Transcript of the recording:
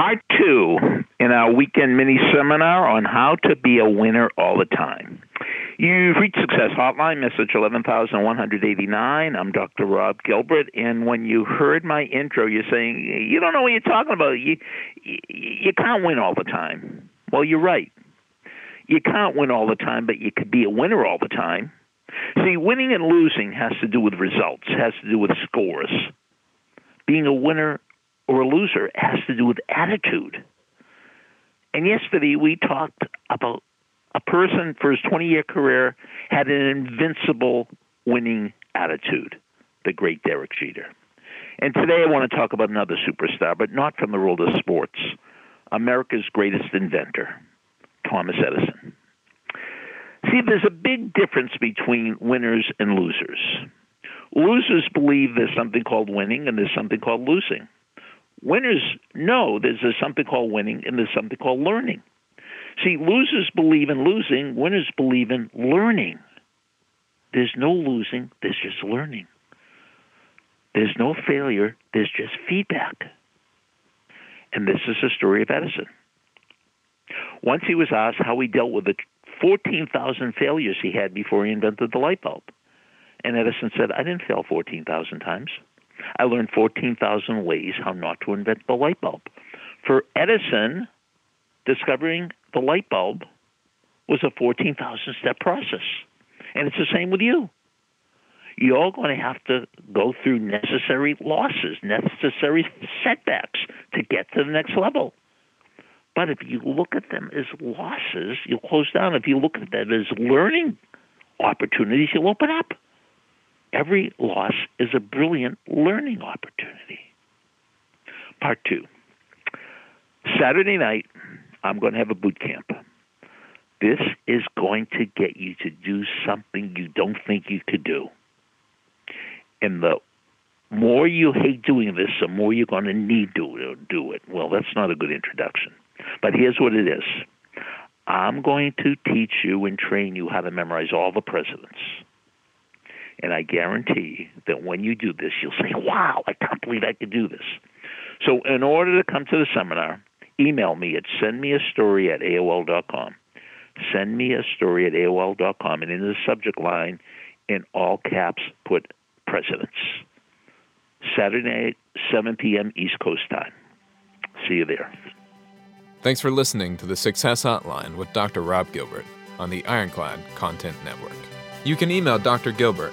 part two in our weekend mini seminar on how to be a winner all the time. You've reached Success Hotline, message 11189. I'm Dr. Rob Gilbert, and when you heard my intro, you're saying, you don't know what you're talking about. You, you can't win all the time. Well, you're right. You can't win all the time, but you could be a winner all the time. See, winning and losing has to do with results, has to do with scores. Being a winner or a loser has to do with attitude. And yesterday we talked about a person for his 20 year career had an invincible winning attitude, the great Derek Jeter. And today I want to talk about another superstar, but not from the world of sports America's greatest inventor, Thomas Edison. See, there's a big difference between winners and losers. Losers believe there's something called winning and there's something called losing. Winners know there's something called winning and there's something called learning. See, losers believe in losing, winners believe in learning. There's no losing, there's just learning. There's no failure, there's just feedback. And this is the story of Edison. Once he was asked how he dealt with the 14,000 failures he had before he invented the light bulb. And Edison said, I didn't fail 14,000 times. I learned 14,000 ways how not to invent the light bulb. For Edison, discovering the light bulb was a 14,000 step process. And it's the same with you. You're going to have to go through necessary losses, necessary setbacks to get to the next level. But if you look at them as losses, you'll close down. If you look at them as learning opportunities, you'll open up. Every loss is a brilliant learning opportunity. Part two. Saturday night, I'm going to have a boot camp. This is going to get you to do something you don't think you could do. And the more you hate doing this, the more you're going to need to do it. Well, that's not a good introduction. But here's what it is I'm going to teach you and train you how to memorize all the presidents. And I guarantee that when you do this, you'll say, wow, I can't believe I could do this. So, in order to come to the seminar, email me at sendmeastory at AOL.com. Send me a story at AOL.com. And in the subject line, in all caps, put presidents. Saturday 7 p.m. East Coast time. See you there. Thanks for listening to the Success Hotline with Dr. Rob Gilbert on the Ironclad Content Network. You can email Dr. Gilbert